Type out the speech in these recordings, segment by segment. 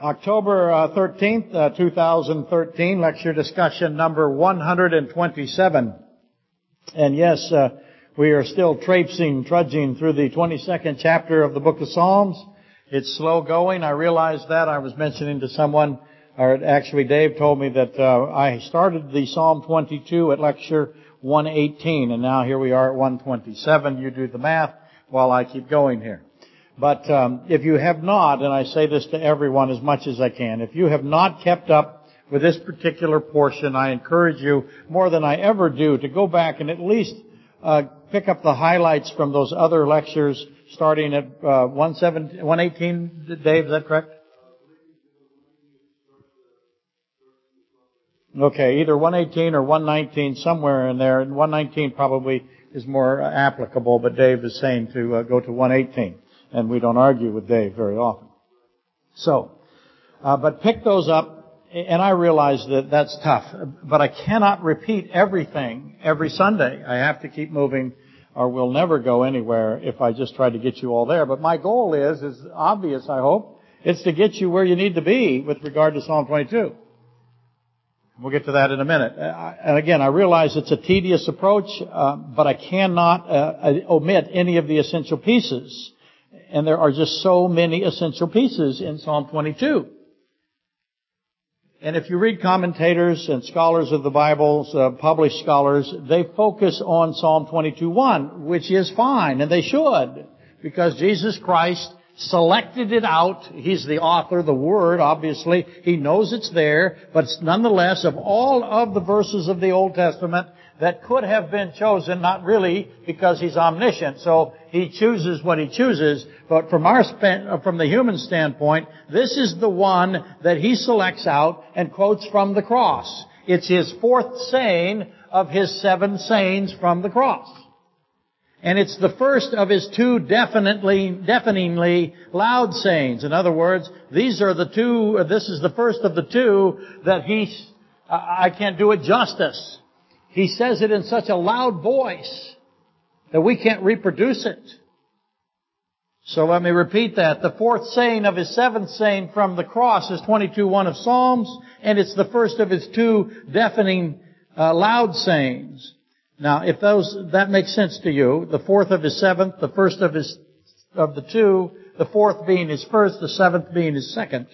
October uh, 13th, uh, 2013, lecture discussion number 127. And yes, uh, we are still traipsing, trudging through the 22nd chapter of the book of Psalms. It's slow going. I realize that. I was mentioning to someone, or actually Dave told me that uh, I started the Psalm 22 at lecture 118, and now here we are at 127. You do the math while I keep going here. But um, if you have not, and I say this to everyone as much as I can, if you have not kept up with this particular portion, I encourage you more than I ever do to go back and at least uh, pick up the highlights from those other lectures, starting at uh, 118. Dave, is that correct? Okay, either 118 or 119, somewhere in there. And 119 probably is more applicable, but Dave is saying to uh, go to 118 and we don't argue with Dave very often. So, uh, but pick those up, and I realize that that's tough, but I cannot repeat everything every Sunday. I have to keep moving, or we'll never go anywhere if I just try to get you all there. But my goal is, is obvious, I hope, it's to get you where you need to be with regard to Psalm 22. We'll get to that in a minute. Uh, and again, I realize it's a tedious approach, uh, but I cannot uh, omit any of the essential pieces and there are just so many essential pieces in Psalm 22. And if you read commentators and scholars of the Bible, uh, published scholars, they focus on Psalm 22:1, which is fine, and they should, because Jesus Christ selected it out. He's the author, the Word, obviously. He knows it's there, but nonetheless, of all of the verses of the Old Testament, that could have been chosen, not really because he's omniscient, so he chooses what he chooses, but from our uh, from the human standpoint, this is the one that he selects out and quotes from the cross. It's his fourth saying of his seven sayings from the cross. And it's the first of his two definitely, deafeningly loud sayings. In other words, these are the two, this is the first of the two that he, I can't do it justice. He says it in such a loud voice that we can't reproduce it. So let me repeat that. The fourth saying of his seventh saying from the cross is 22.1 of Psalms, and it's the first of his two deafening uh, loud sayings. Now, if those, that makes sense to you, the fourth of his seventh, the first of his, of the two, the fourth being his first, the seventh being his second.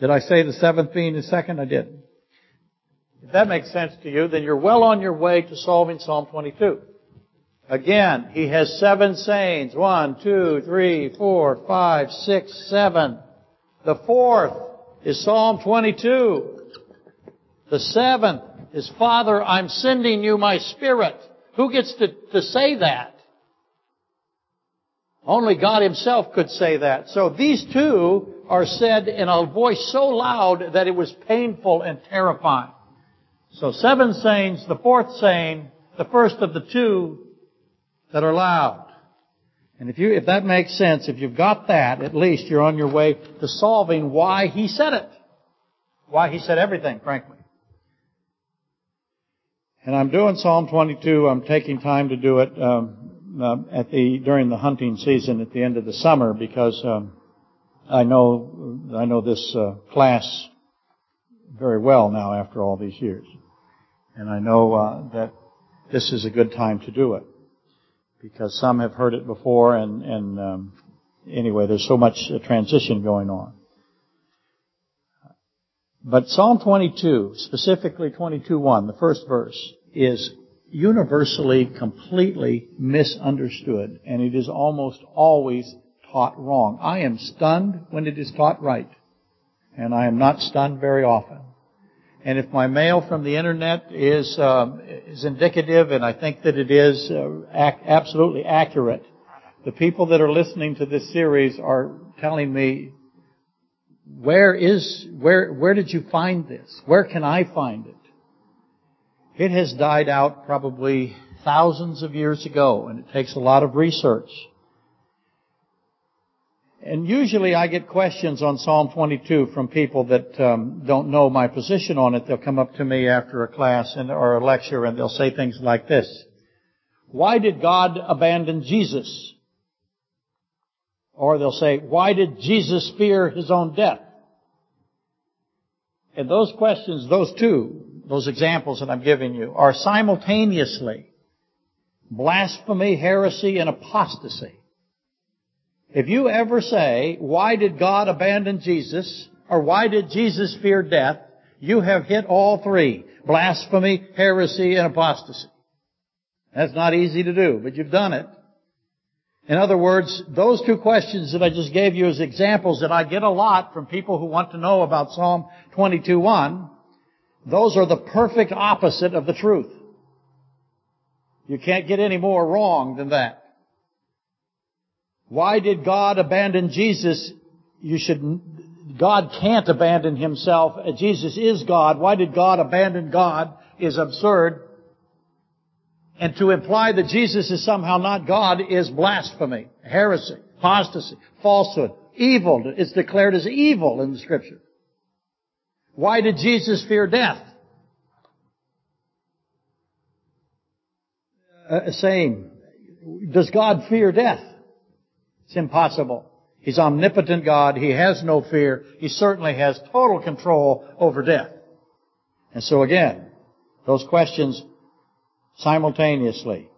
Did I say the seventh being his second? I did. If that makes sense to you, then you're well on your way to solving Psalm 22. Again, he has seven sayings. One, two, three, four, five, six, seven. The fourth is Psalm 22. The seventh is, Father, I'm sending you my spirit. Who gets to, to say that? Only God himself could say that. So these two are said in a voice so loud that it was painful and terrifying. So seven sayings, the fourth saying, the first of the two that are loud. And if you, if that makes sense, if you've got that, at least you're on your way to solving why he said it. Why he said everything, frankly. And I'm doing Psalm 22. I'm taking time to do it um, uh, at the during the hunting season at the end of the summer because um, I know I know this uh, class very well now after all these years. And I know uh, that this is a good time to do it because some have heard it before, and, and um, anyway, there's so much uh, transition going on. But Psalm 22, specifically 22:1, the first verse, is universally, completely misunderstood, and it is almost always taught wrong. I am stunned when it is taught right, and I am not stunned very often. And if my mail from the internet is um, is indicative, and I think that it is uh, ac- absolutely accurate, the people that are listening to this series are telling me, where is where where did you find this? Where can I find it? It has died out probably thousands of years ago, and it takes a lot of research. And usually I get questions on Psalm 22 from people that um, don't know my position on it. They'll come up to me after a class and, or a lecture and they'll say things like this. Why did God abandon Jesus? Or they'll say, why did Jesus fear his own death? And those questions, those two, those examples that I'm giving you, are simultaneously blasphemy, heresy, and apostasy. If you ever say, why did God abandon Jesus? Or why did Jesus fear death? You have hit all three. Blasphemy, heresy, and apostasy. That's not easy to do, but you've done it. In other words, those two questions that I just gave you as examples that I get a lot from people who want to know about Psalm 22.1, those are the perfect opposite of the truth. You can't get any more wrong than that. Why did God abandon Jesus? You should, God can't abandon himself. Jesus is God. Why did God abandon God is absurd. And to imply that Jesus is somehow not God is blasphemy, heresy, apostasy, falsehood, evil. It's declared as evil in the scripture. Why did Jesus fear death? Uh, same. Does God fear death? It's impossible. He's omnipotent God. He has no fear. He certainly has total control over death. And so again, those questions simultaneously.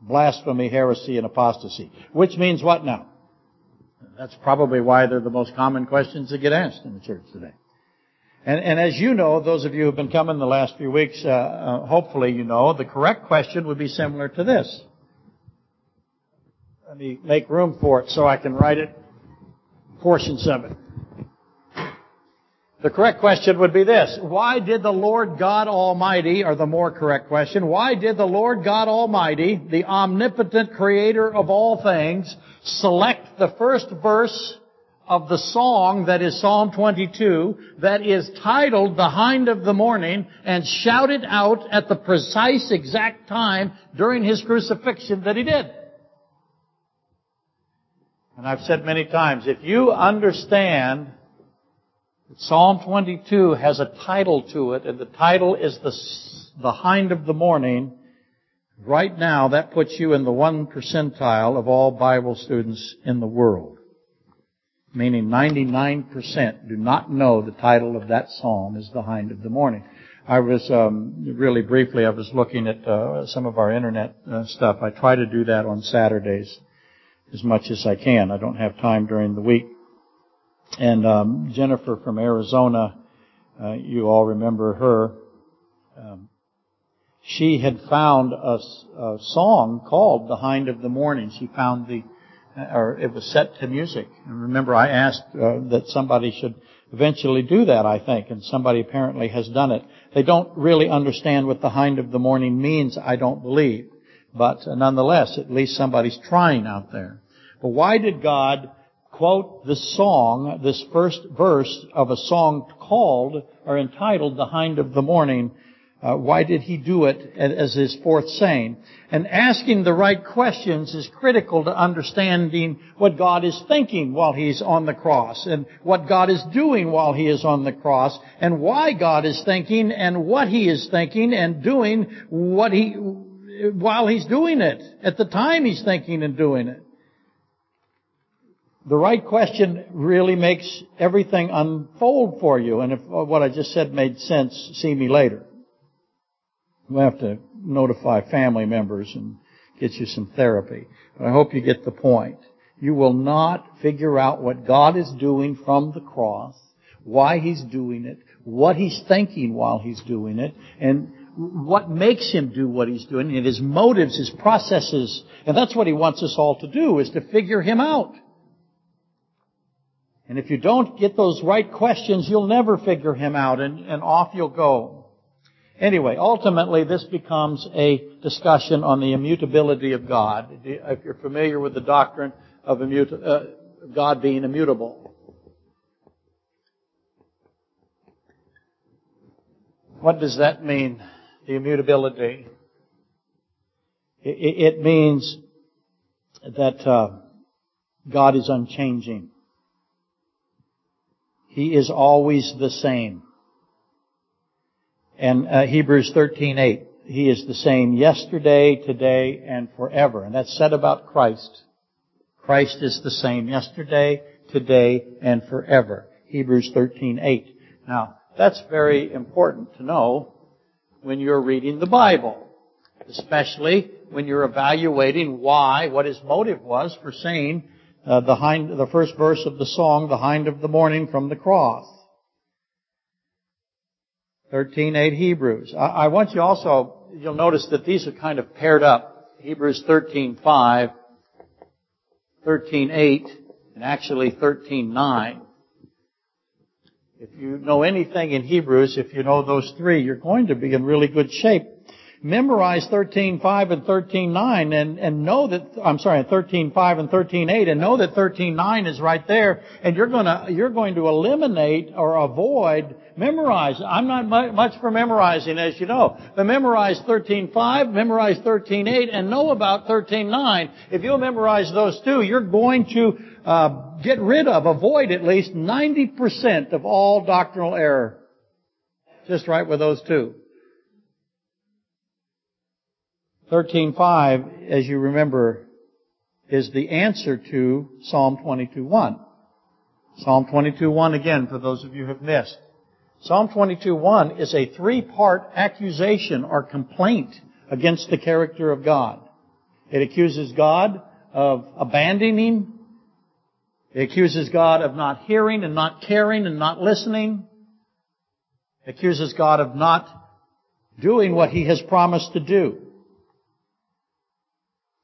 Blasphemy, heresy, and apostasy. Which means what now? That's probably why they're the most common questions that get asked in the church today. And, and as you know, those of you who've been coming the last few weeks, uh, uh, hopefully you know, the correct question would be similar to this. Let me make room for it so I can write it, portions of it. The correct question would be this. Why did the Lord God Almighty, or the more correct question, why did the Lord God Almighty, the omnipotent creator of all things, select the first verse of the song that is Psalm 22 that is titled The Hind of the Morning and shout it out at the precise exact time during his crucifixion that he did. And I've said many times, if you understand that Psalm 22 has a title to it and the title is the, the Hind of the Morning, right now that puts you in the one percentile of all Bible students in the world meaning 99% do not know the title of that psalm is the hind of the morning. I was um, really briefly. I was looking at uh, some of our internet uh, stuff. I try to do that on Saturdays as much as I can. I don't have time during the week. And um, Jennifer from Arizona, uh, you all remember her. Um, she had found a, a song called "The Hind of the Morning." She found the or it was set to music. And remember, I asked uh, that somebody should eventually do that, I think, and somebody apparently has done it. They don't really understand what the hind of the morning means, I don't believe. But nonetheless, at least somebody's trying out there. But why did God quote the song, this first verse of a song called or entitled The Hind of the Morning, uh, why did he do it as his fourth saying? And asking the right questions is critical to understanding what God is thinking while he's on the cross and what God is doing while he is on the cross and why God is thinking and what he is thinking and doing what he, while he's doing it, at the time he's thinking and doing it. The right question really makes everything unfold for you. And if uh, what I just said made sense, see me later. We'll have to notify family members and get you some therapy. But I hope you get the point. You will not figure out what God is doing from the cross, why He's doing it, what He's thinking while He's doing it, and what makes Him do what He's doing, and His motives, His processes. And that's what He wants us all to do, is to figure Him out. And if you don't get those right questions, you'll never figure Him out, and, and off you'll go. Anyway, ultimately this becomes a discussion on the immutability of God. If you're familiar with the doctrine of immut- uh, God being immutable. What does that mean, the immutability? It, it means that uh, God is unchanging. He is always the same. And uh, Hebrews 13:8, He is the same yesterday, today, and forever. And that's said about Christ. Christ is the same yesterday, today, and forever. Hebrews 13:8. Now, that's very important to know when you're reading the Bible, especially when you're evaluating why, what his motive was for saying uh, the, hind, the first verse of the song, the hind of the morning from the cross. 13.8 Hebrews. I, I want you also, you'll notice that these are kind of paired up. Hebrews 13.5, 13.8, and actually 13.9. If you know anything in Hebrews, if you know those three, you're going to be in really good shape memorize 13.5 and 13.9 and, and know that, I'm sorry, 13.5 and 13.8 and know that 13.9 is right there and you're gonna, you're going to eliminate or avoid memorize. I'm not much for memorizing as you know, but memorize 13.5, memorize 13.8 and know about 13.9. If you'll memorize those two, you're going to uh, get rid of, avoid at least 90% of all doctrinal error. Just right with those two. 13.5, as you remember, is the answer to Psalm 22.1. Psalm 22.1 again, for those of you who have missed. Psalm 22.1 is a three-part accusation or complaint against the character of God. It accuses God of abandoning. It accuses God of not hearing and not caring and not listening. Accuses God of not doing what He has promised to do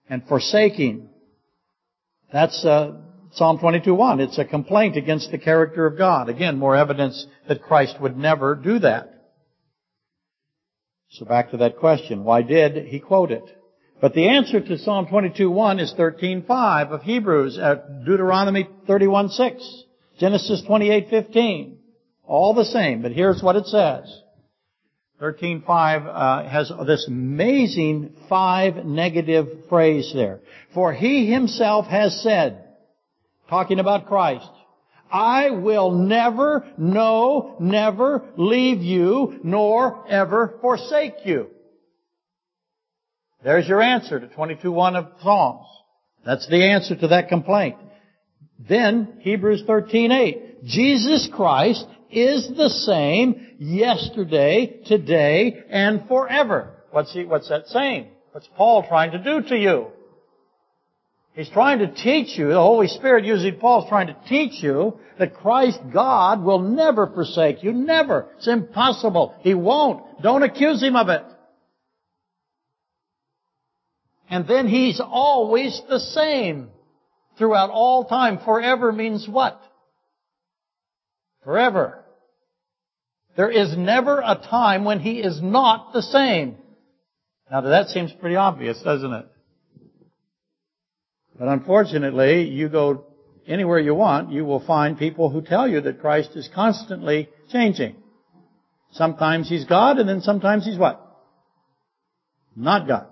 and forsaking. That's uh, Psalm 22:1. It's a complaint against the character of God. Again, more evidence that Christ would never do that. So back to that question. Why did he quote it? But the answer to Psalm 22:1 is 13:5 of Hebrews, at Deuteronomy 31:6, Genesis 28:15. All the same, but here's what it says. 13.5 uh, has this amazing five negative phrase there. For he himself has said, talking about Christ, I will never, no, never leave you, nor ever forsake you. There's your answer to 22.1 of Psalms. That's the answer to that complaint. Then, Hebrews 13.8. Jesus Christ is the same yesterday, today, and forever. What's he, what's that saying? What's Paul trying to do to you? He's trying to teach you, the Holy Spirit using Paul is trying to teach you that Christ God will never forsake you. Never. It's impossible. He won't. Don't accuse him of it. And then He's always the same throughout all time. Forever means what? Forever. There is never a time when He is not the same. Now that seems pretty obvious, doesn't it? But unfortunately, you go anywhere you want, you will find people who tell you that Christ is constantly changing. Sometimes He's God and then sometimes He's what? Not God.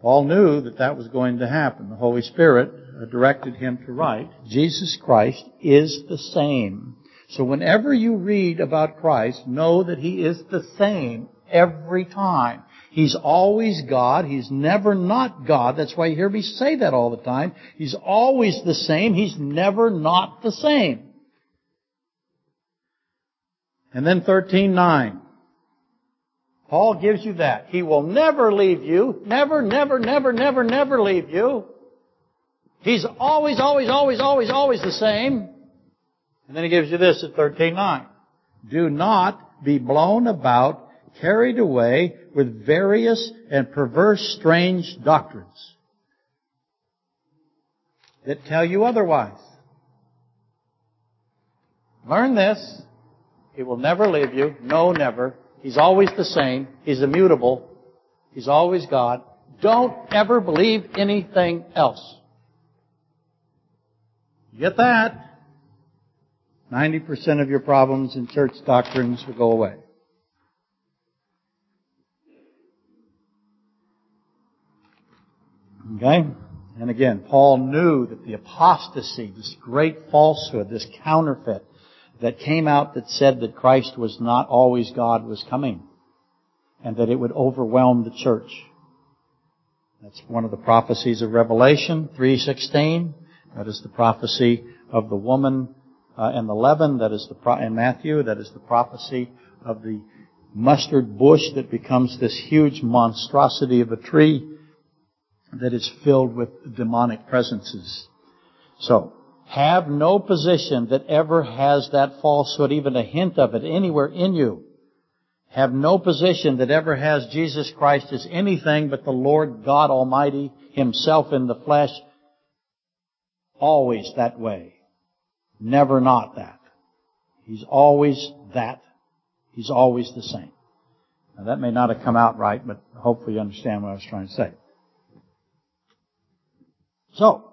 Paul knew that that was going to happen. The Holy Spirit directed him to write, Jesus Christ is the same. So whenever you read about Christ, know that He is the same every time. He's always God. He's never not God. That's why you hear me say that all the time. He's always the same. He's never not the same. And then 13.9. Paul gives you that. He will never leave you. Never, never, never, never, never leave you. He's always, always, always, always, always the same. And then he gives you this at 13.9. Do not be blown about, carried away with various and perverse strange doctrines that tell you otherwise. Learn this. He will never leave you. No, never. He's always the same. He's immutable. He's always God. Don't ever believe anything else. You get that? 90% of your problems in church doctrines will go away. Okay? And again, Paul knew that the apostasy, this great falsehood, this counterfeit, that came out that said that Christ was not always God was coming and that it would overwhelm the church. That's one of the prophecies of Revelation 3:16. That is the prophecy of the woman uh, and the leaven. That is the pro- in Matthew. That is the prophecy of the mustard bush that becomes this huge monstrosity of a tree that is filled with demonic presences. So, have no position that ever has that falsehood, even a hint of it, anywhere in you. Have no position that ever has Jesus Christ as anything but the Lord God Almighty Himself in the flesh. Always that way. Never not that. He's always that. He's always the same. Now that may not have come out right, but hopefully you understand what I was trying to say. So,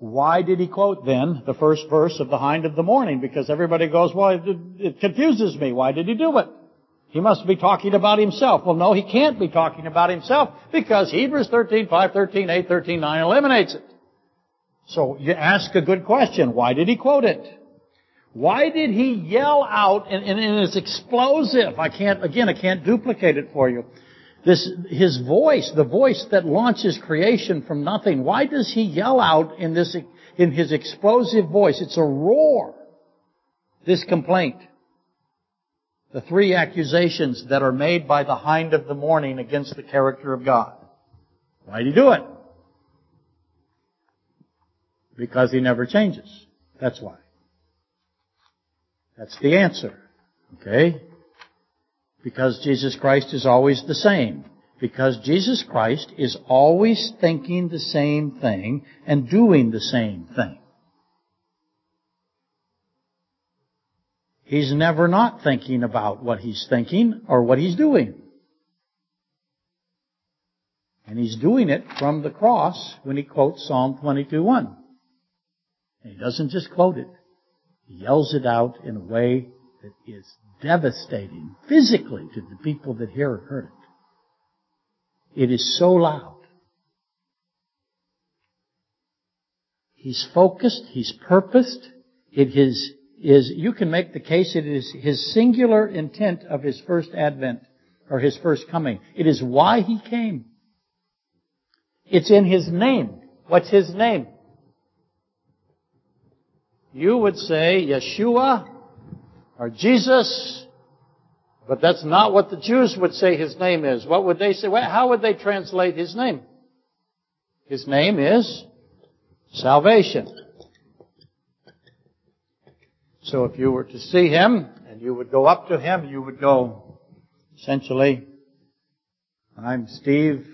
why did he quote then the first verse of the hind of the morning? Because everybody goes, well, it, it confuses me. Why did he do it? He must be talking about himself. Well, no, he can't be talking about himself because Hebrews 13, 5, 13, 8, 13, 9 eliminates it. So you ask a good question. Why did he quote it? Why did he yell out, and, and, and it's explosive. I can't, again, I can't duplicate it for you. This, his voice, the voice that launches creation from nothing. Why does he yell out in this, in his explosive voice? It's a roar. This complaint. The three accusations that are made by the hind of the morning against the character of God. Why did he do it? Because he never changes. That's why. That's the answer. Okay? Because Jesus Christ is always the same. Because Jesus Christ is always thinking the same thing and doing the same thing. He's never not thinking about what he's thinking or what he's doing. And he's doing it from the cross when he quotes Psalm 22.1. And he doesn't just quote it. He yells it out in a way that is devastating physically to the people that hear it, heard it. It is so loud. He's focused, he's purposed, it is, is, you can make the case it is his singular intent of his first advent, or his first coming. It is why he came. It's in his name. What's his name? You would say Yeshua, or Jesus, but that's not what the Jews would say his name is. What would they say? How would they translate his name? His name is salvation. So if you were to see him and you would go up to him, you would go, essentially, I'm Steve,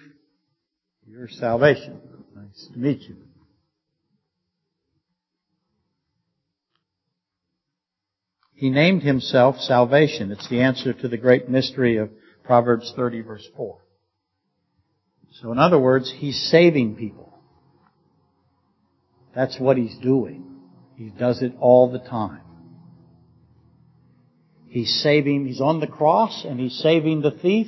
your salvation. Nice to meet you. He named himself salvation. It's the answer to the great mystery of Proverbs 30 verse 4. So in other words, he's saving people. That's what he's doing. He does it all the time. He's saving, he's on the cross and he's saving the thief.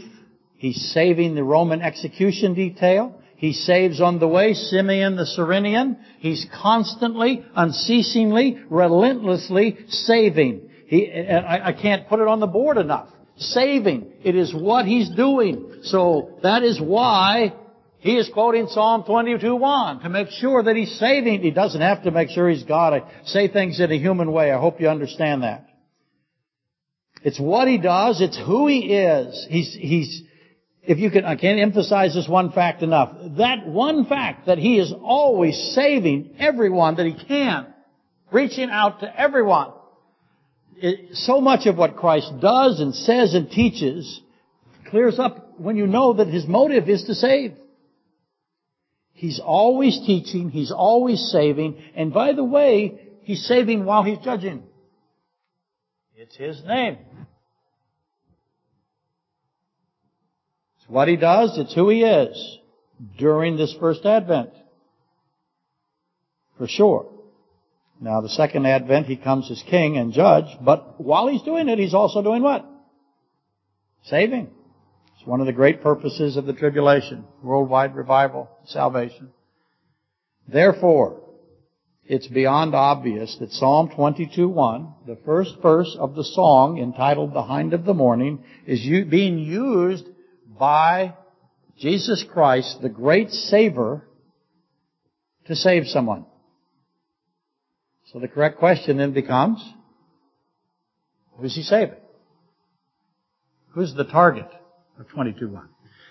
He's saving the Roman execution detail. He saves on the way Simeon the Cyrenian. He's constantly, unceasingly, relentlessly saving. He, I, I can't put it on the board enough. Saving. It is what he's doing. So that is why he is quoting Psalm 22:1 to make sure that he's saving. He doesn't have to make sure he's God. I say things in a human way. I hope you understand that. It's what he does. It's who he is. He's, he's, if you can, I can't emphasize this one fact enough. That one fact that he is always saving everyone that he can. Reaching out to everyone it, so much of what Christ does and says and teaches clears up when you know that his motive is to save. He's always teaching, he's always saving, and by the way, he's saving while he's judging. It's his name. It's what he does, it's who he is during this first advent. For sure. Now the second advent, he comes as king and judge, but while he's doing it, he's also doing what? Saving. It's one of the great purposes of the tribulation, worldwide revival, salvation. Therefore, it's beyond obvious that Psalm 22:1, the first verse of the song entitled "The Hind of the Morning," is being used by Jesus Christ, the great Savior, to save someone. So the correct question then becomes, who's he saving? Who's the target of 22.1?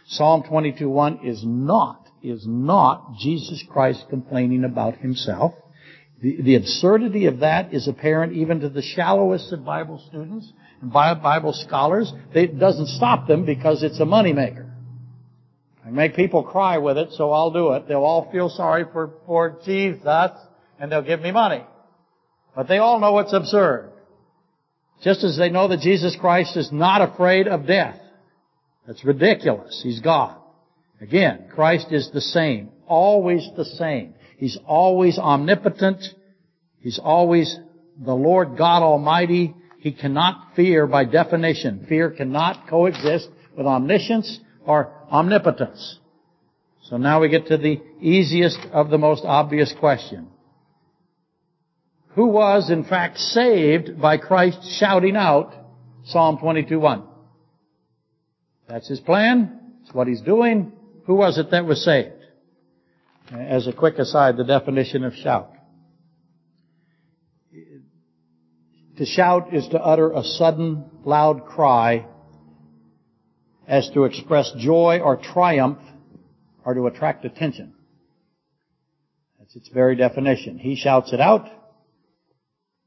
Psalm 22.1 is not, is not Jesus Christ complaining about himself. The, the absurdity of that is apparent even to the shallowest of Bible students and Bible scholars. It doesn't stop them because it's a moneymaker. I make people cry with it, so I'll do it. They'll all feel sorry for poor Jesus, and they'll give me money. But they all know it's absurd. Just as they know that Jesus Christ is not afraid of death. That's ridiculous. He's God. Again, Christ is the same. Always the same. He's always omnipotent. He's always the Lord God Almighty. He cannot fear by definition. Fear cannot coexist with omniscience or omnipotence. So now we get to the easiest of the most obvious question who was in fact saved by Christ shouting out Psalm 22:1. That's his plan. It's what he's doing. Who was it that was saved? As a quick aside, the definition of shout. To shout is to utter a sudden, loud cry as to express joy or triumph or to attract attention. That's its very definition. He shouts it out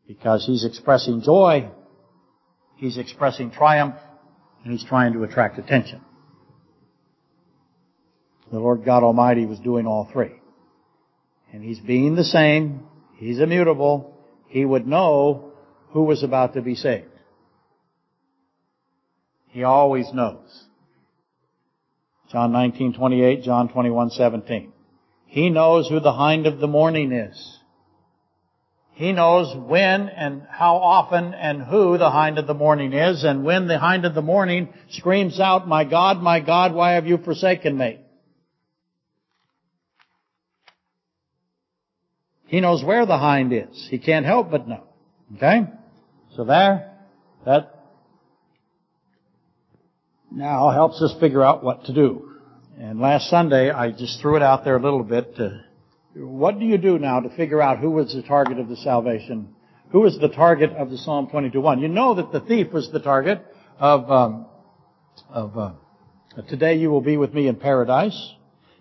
because he's expressing joy, he's expressing triumph, and he's trying to attract attention. The Lord God Almighty was doing all three. And he's being the same, he's immutable, he would know who was about to be saved. He always knows. John 19:28, John 21:17. He knows who the hind of the morning is. He knows when and how often and who the hind of the morning is, and when the hind of the morning screams out, My God, my God, why have you forsaken me? He knows where the hind is. He can't help but know. Okay? So there, that now helps us figure out what to do. And last Sunday, I just threw it out there a little bit to what do you do now to figure out who was the target of the salvation? Who was the target of the Psalm 22:1? You know that the thief was the target of um, of uh, today you will be with me in paradise.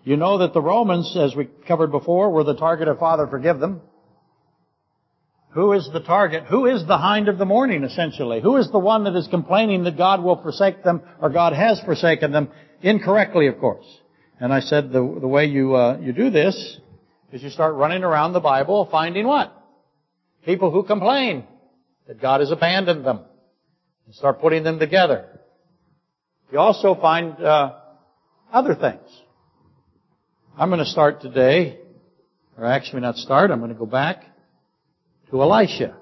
You know that the Romans, as we covered before, were the target of Father forgive them. Who is the target? Who is the hind of the morning, essentially? Who is the one that is complaining that God will forsake them or God has forsaken them? Incorrectly, of course. And I said the, the way you, uh, you do this is you start running around the Bible finding what? People who complain that God has abandoned them. And start putting them together. You also find uh, other things. I'm going to start today, or actually not start, I'm going to go back to Elisha.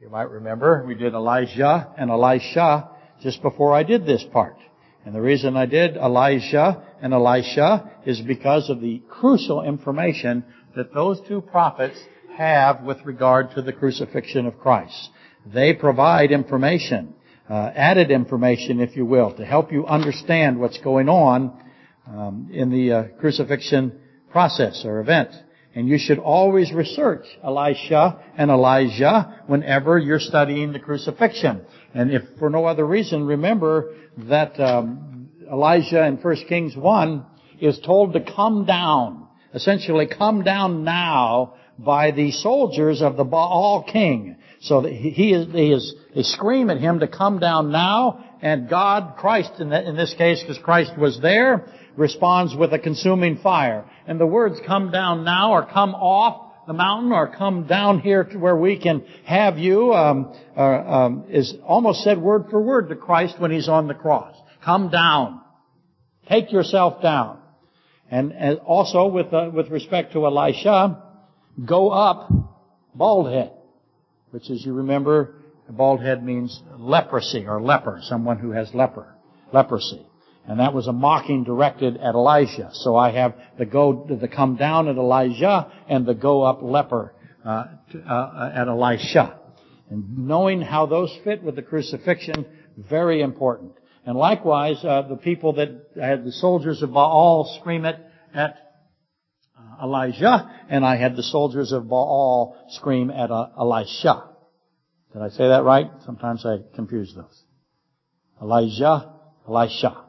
You might remember we did Elijah and Elisha just before I did this part. And the reason I did Elijah and Elisha is because of the crucial information that those two prophets have with regard to the crucifixion of Christ. They provide information, uh, added information, if you will, to help you understand what's going on um, in the uh, crucifixion process or event. And you should always research Elisha and Elijah whenever you're studying the crucifixion. And if for no other reason, remember that um, Elijah in 1 Kings 1 is told to come down, essentially come down now by the soldiers of the Baal king. So he is, he is, they scream at him to come down now, and God, Christ in, this case, because Christ was there, responds with a consuming fire. And the words come down now or come off the mountain or come down here to where we can have you um, uh, um, is almost said word for word to Christ when he's on the cross. Come down. Take yourself down. And, and also with uh, with respect to Elisha, go up bald head, which as you remember, bald head means leprosy or leper, someone who has leper, leprosy. And that was a mocking directed at Elijah. So I have the go, the come down at Elijah and the go up leper uh, uh, at Elisha. And knowing how those fit with the crucifixion, very important. And likewise, uh, the people that had the soldiers of Baal scream it at uh, Elijah, and I had the soldiers of Baal scream at uh, Elisha. Did I say that right? Sometimes I confuse those. Elijah, Elisha.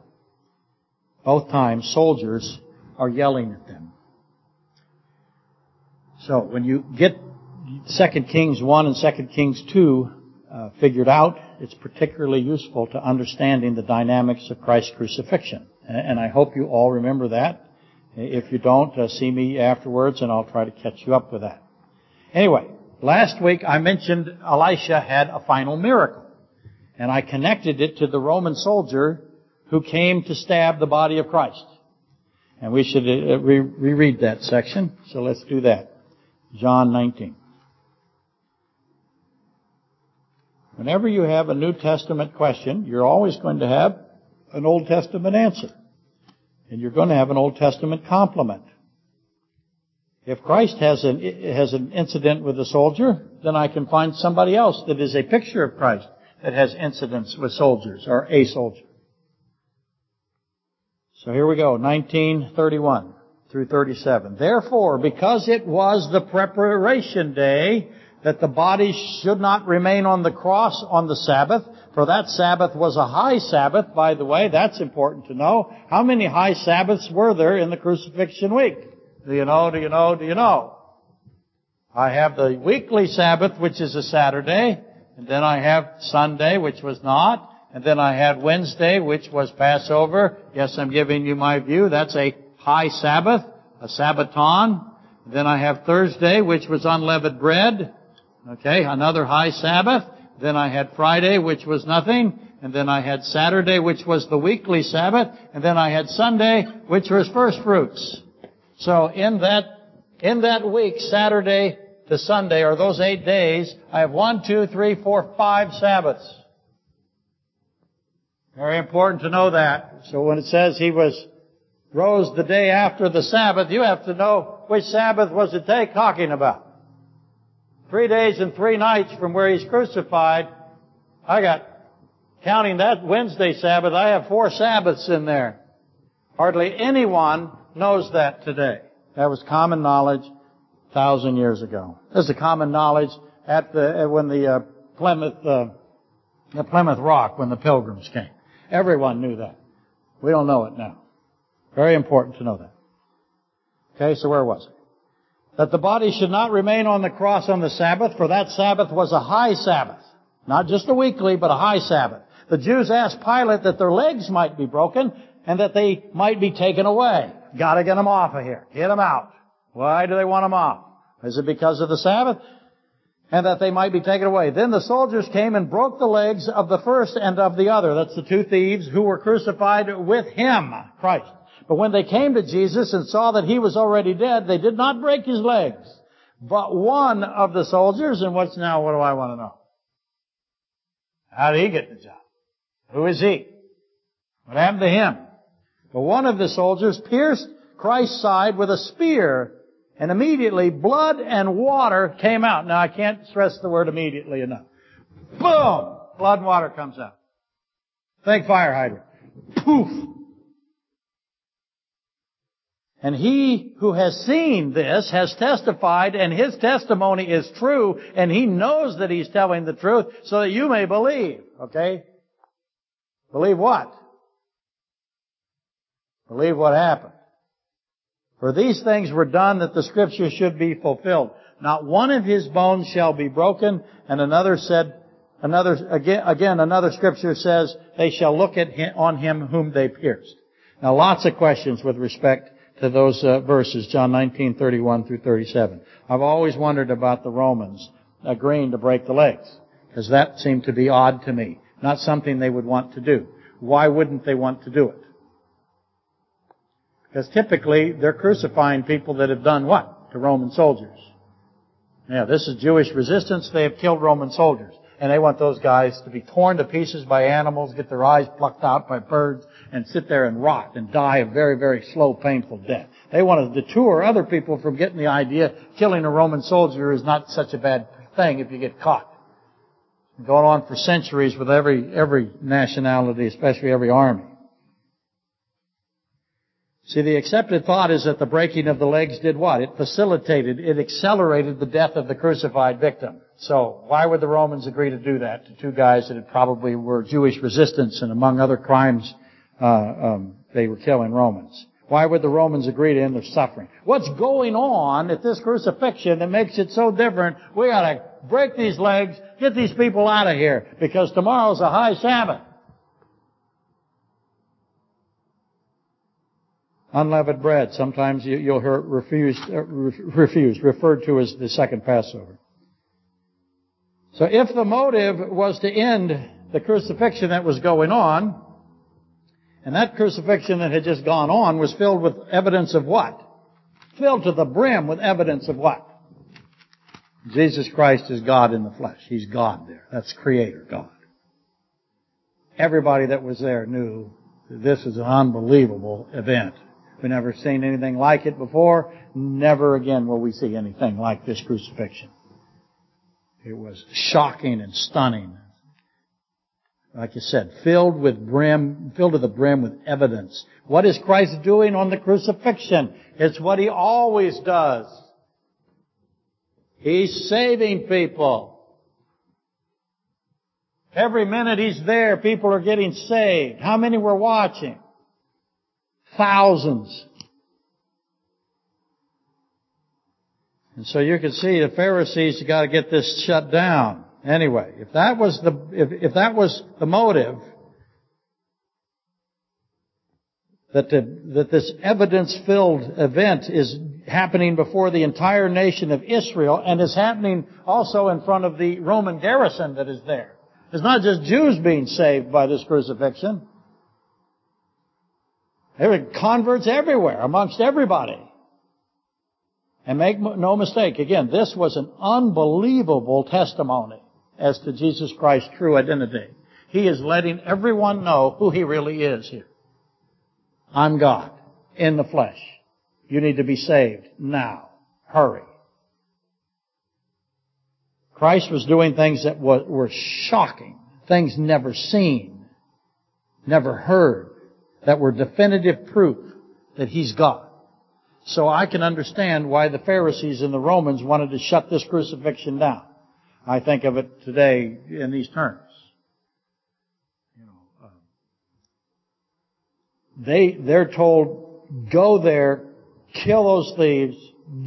Both times soldiers are yelling at them. So when you get 2 Kings 1 and 2 Kings 2 uh, figured out, it's particularly useful to understanding the dynamics of Christ's crucifixion. And I hope you all remember that. If you don't, uh, see me afterwards and I'll try to catch you up with that. Anyway, last week I mentioned Elisha had a final miracle. And I connected it to the Roman soldier who came to stab the body of Christ. And we should uh, re- reread that section. So let's do that. John 19. Whenever you have a New Testament question, you're always going to have an Old Testament answer. And you're going to have an Old Testament complement. If Christ has an, has an incident with a soldier, then I can find somebody else that is a picture of Christ that has incidents with soldiers or a soldier. So here we go, 1931 through 37. Therefore, because it was the preparation day, that the body should not remain on the cross on the Sabbath, for that Sabbath was a high Sabbath, by the way, that's important to know. How many high Sabbaths were there in the crucifixion week? Do you know, do you know, do you know? I have the weekly Sabbath, which is a Saturday, and then I have Sunday, which was not, and then I had Wednesday, which was Passover. Yes, I'm giving you my view. That's a high Sabbath, a Sabbaton. Then I have Thursday, which was unleavened bread. Okay, another high Sabbath. Then I had Friday, which was nothing. And then I had Saturday, which was the weekly Sabbath. And then I had Sunday, which was first fruits. So in that, in that week, Saturday to Sunday, or those eight days, I have one, two, three, four, five Sabbaths. Very important to know that. So when it says he was rose the day after the Sabbath, you have to know which Sabbath was the day talking about. Three days and three nights from where he's crucified. I got, counting that Wednesday Sabbath, I have four Sabbaths in there. Hardly anyone knows that today. That was common knowledge a thousand years ago. This is common knowledge at the, when the uh, Plymouth, uh, the Plymouth Rock, when the pilgrims came. Everyone knew that. We don't know it now. Very important to know that. Okay, so where was it? that the body should not remain on the cross on the Sabbath, for that Sabbath was a high Sabbath. Not just a weekly, but a high Sabbath. The Jews asked Pilate that their legs might be broken and that they might be taken away. Gotta get them off of here. Get them out. Why do they want them off? Is it because of the Sabbath? And that they might be taken away. Then the soldiers came and broke the legs of the first and of the other. That's the two thieves who were crucified with him, Christ. But when they came to Jesus and saw that he was already dead, they did not break his legs. But one of the soldiers, and what's now, what do I want to know? How did he get the job? Who is he? What happened to him? But one of the soldiers pierced Christ's side with a spear, and immediately blood and water came out. Now I can't stress the word immediately enough. Boom! Blood and water comes out. Think fire hydrant. Poof! And he who has seen this has testified and his testimony is true and he knows that he's telling the truth so that you may believe. Okay? Believe what? Believe what happened. For these things were done that the scripture should be fulfilled. Not one of his bones shall be broken and another said, another, again, again another scripture says, they shall look at him, on him whom they pierced. Now lots of questions with respect to those uh, verses, John 19, 31 through 37. I've always wondered about the Romans agreeing to break the legs, because that seemed to be odd to me. Not something they would want to do. Why wouldn't they want to do it? Because typically they're crucifying people that have done what? To Roman soldiers. Yeah, this is Jewish resistance. They have killed Roman soldiers and they want those guys to be torn to pieces by animals, get their eyes plucked out by birds, and sit there and rot and die a very, very slow, painful death. They want to detour other people from getting the idea killing a Roman soldier is not such a bad thing if you get caught. Going on for centuries with every, every nationality, especially every army. See, the accepted thought is that the breaking of the legs did what? It facilitated, it accelerated the death of the crucified victim. So, why would the Romans agree to do that to two guys that had probably were Jewish resistance and among other crimes, uh, um, they were killing Romans? Why would the Romans agree to end their suffering? What's going on at this crucifixion that makes it so different? We gotta break these legs, get these people out of here, because tomorrow's a high Sabbath. Unleavened bread. Sometimes you, will hear refused, uh, refused, referred to as the second Passover. So if the motive was to end the crucifixion that was going on, and that crucifixion that had just gone on was filled with evidence of what? Filled to the brim with evidence of what? Jesus Christ is God in the flesh. He's God there. That's Creator God. Everybody that was there knew this is an unbelievable event. We've never seen anything like it before. Never again will we see anything like this crucifixion. It was shocking and stunning. Like you said, filled with brim, filled to the brim with evidence. What is Christ doing on the crucifixion? It's what He always does. He's saving people. Every minute He's there, people are getting saved. How many were watching? Thousands. And so you can see the Pharisees have got to get this shut down. Anyway, if that was the, if, if that was the motive, that, the, that this evidence-filled event is happening before the entire nation of Israel and is happening also in front of the Roman garrison that is there. It's not just Jews being saved by this crucifixion. There were converts everywhere, amongst everybody. And make no mistake, again, this was an unbelievable testimony as to Jesus Christ's true identity. He is letting everyone know who He really is here. I'm God in the flesh. You need to be saved now. Hurry. Christ was doing things that were shocking, things never seen, never heard that were definitive proof that He's God. So I can understand why the Pharisees and the Romans wanted to shut this crucifixion down. I think of it today in these terms. You know, uh, they they're told go there, kill those thieves,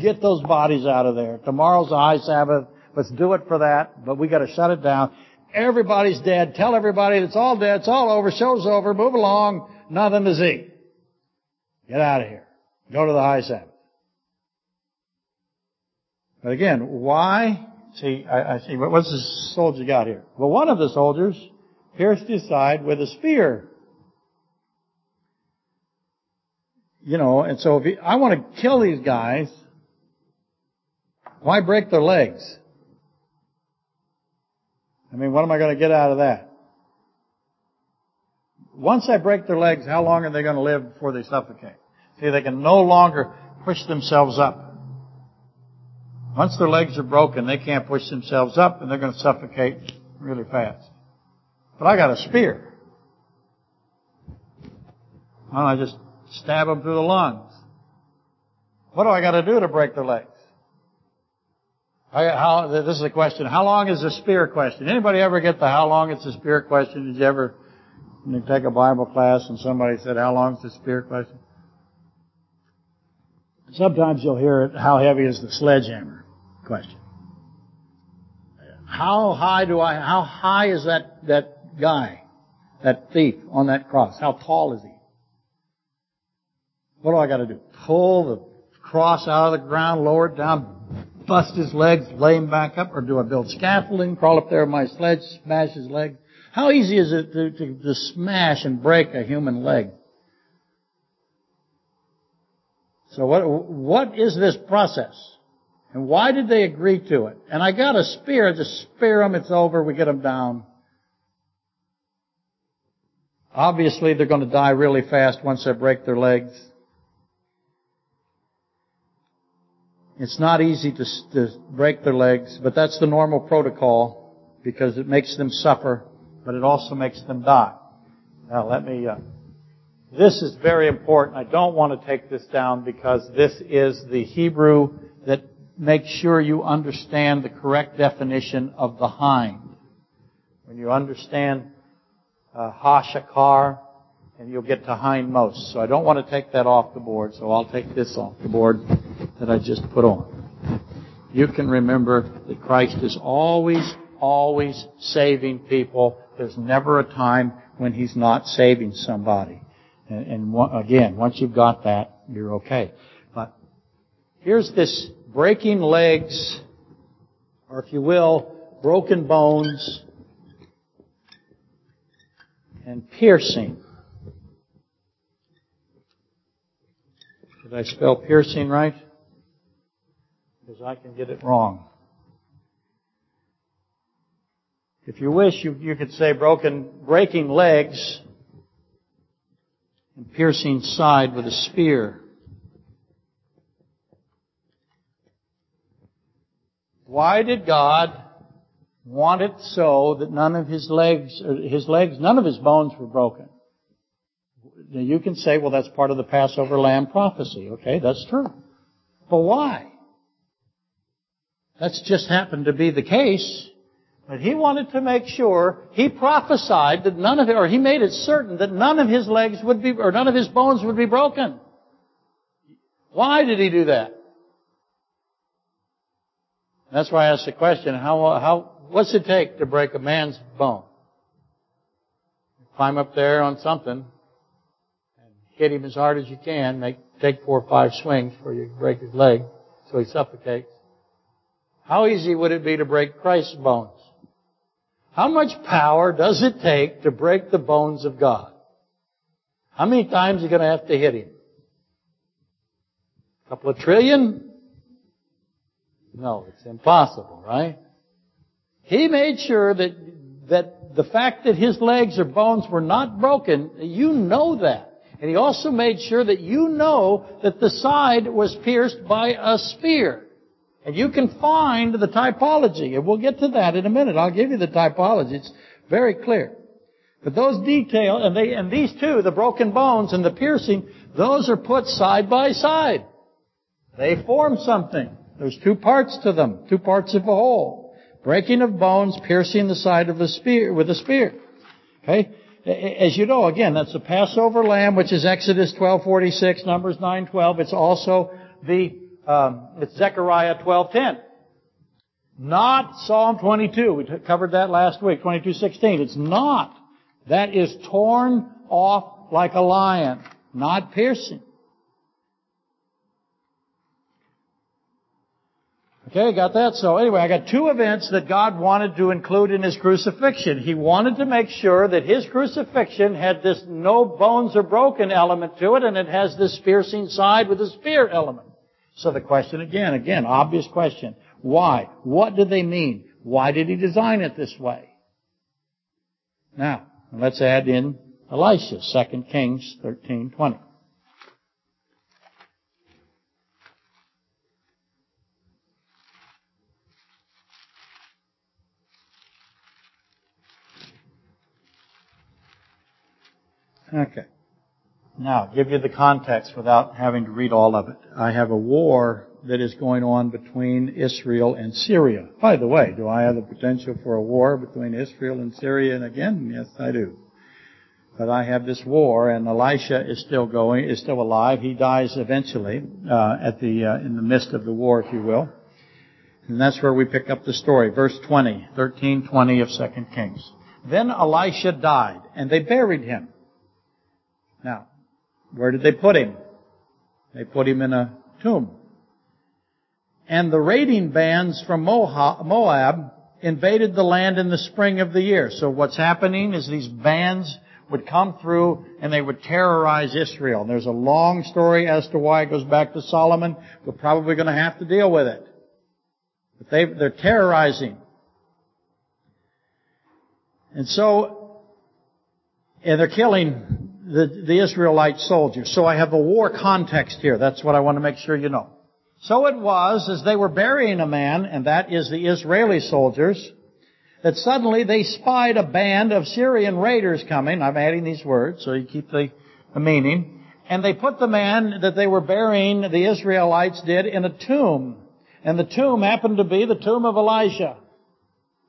get those bodies out of there. Tomorrow's a high Sabbath. Let's do it for that, but we got to shut it down. Everybody's dead. Tell everybody it's all dead. It's all over. Show's over. Move along nothing to see. Get out of here. Go to the high Sabbath. But again, why? See, I, I see, what's the soldier got here? Well, one of the soldiers pierced his side with a spear. You know, and so if I want to kill these guys, why break their legs? I mean, what am I going to get out of that? Once I break their legs, how long are they going to live before they suffocate? See, they can no longer push themselves up. Once their legs are broken, they can't push themselves up and they're going to suffocate really fast. But I got a spear. Well, I just stab them through the lungs. What do I got to do to break their legs? How, this is a question. How long is the spear question? Anybody ever get the how long is the spear question? Did you ever you take a Bible class and somebody said, how long is the spear question? Sometimes you'll hear it, how heavy is the sledgehammer question. How high do I, how high is that, that guy, that thief on that cross? How tall is he? What do I gotta do? Pull the cross out of the ground, lower it down, bust his legs, lay him back up, or do I build scaffolding, crawl up there with my sledge, smash his leg? How easy is it to, to, to smash and break a human leg? So what, what is this process? And why did they agree to it? And I got a spear, just spear them, it's over, we get them down. Obviously they're going to die really fast once they break their legs. It's not easy to, to break their legs, but that's the normal protocol because it makes them suffer, but it also makes them die. Now let me, uh, this is very important. I don't want to take this down because this is the Hebrew that makes sure you understand the correct definition of the hind. When you understand uh, hashakar, and you'll get to hindmost. So I don't want to take that off the board, so I'll take this off the board that I just put on. You can remember that Christ is always, always saving people. There's never a time when He's not saving somebody. And, and one, again, once you've got that, you're okay. But here's this breaking legs, or if you will, broken bones, and piercing. Did I spell piercing right? Because I can get it wrong. If you wish, you, you could say broken, breaking legs and piercing side with a spear. Why did God want it so that none of his legs, uh, his legs, none of his bones were broken? Now you can say, well, that's part of the Passover lamb prophecy. Okay, that's true. But why? That's just happened to be the case. But he wanted to make sure, he prophesied that none of it, or he made it certain that none of his legs would be, or none of his bones would be broken. Why did he do that? That's why I asked the question, how, how, what's it take to break a man's bone? Climb up there on something, and hit him as hard as you can, make, take four or five swings before you break his leg so he suffocates. How easy would it be to break Christ's bones? How much power does it take to break the bones of God? How many times are you going to have to hit him? A couple of trillion? No, it's impossible, right? He made sure that, that the fact that his legs or bones were not broken, you know that. And he also made sure that you know that the side was pierced by a spear. And you can find the typology, and we'll get to that in a minute. I'll give you the typology. It's very clear. But those details, and they, and these two, the broken bones and the piercing, those are put side by side. They form something. There's two parts to them, two parts of a whole. Breaking of bones, piercing the side of a spear with a spear. Okay? As you know, again, that's the Passover lamb, which is Exodus 12:46, Numbers 9:12. It's also the um, it's Zechariah 12:10. Not Psalm 22. We covered that last week, 22:16. It's not. That is torn off like a lion, not piercing. Okay, got that? So anyway, I got two events that God wanted to include in His crucifixion. He wanted to make sure that His crucifixion had this no bones are broken element to it, and it has this piercing side with a spear element. So the question again, again, obvious question. Why? What do they mean? Why did He design it this way? Now, let's add in Elisha, 2 Kings 13:20. Okay. Now, give you the context without having to read all of it. I have a war that is going on between Israel and Syria. By the way, do I have the potential for a war between Israel and Syria? And again, yes, I do. But I have this war, and Elisha is still going, is still alive. He dies eventually uh, at the uh, in the midst of the war, if you will. And that's where we pick up the story, verse 20, 13, 20 of 2 Kings. Then Elisha died, and they buried him. Now, where did they put him? They put him in a tomb. And the raiding bands from Moab invaded the land in the spring of the year. So what's happening is these bands would come through and they would terrorize Israel. And there's a long story as to why it goes back to Solomon. We're probably going to have to deal with it. But they, they're terrorizing. And so, and they're killing the, the Israelite soldiers. So I have a war context here. That's what I want to make sure you know. So it was, as they were burying a man, and that is the Israeli soldiers, that suddenly they spied a band of Syrian raiders coming. I'm adding these words so you keep the, the meaning. And they put the man that they were burying, the Israelites did, in a tomb. And the tomb happened to be the tomb of Elijah.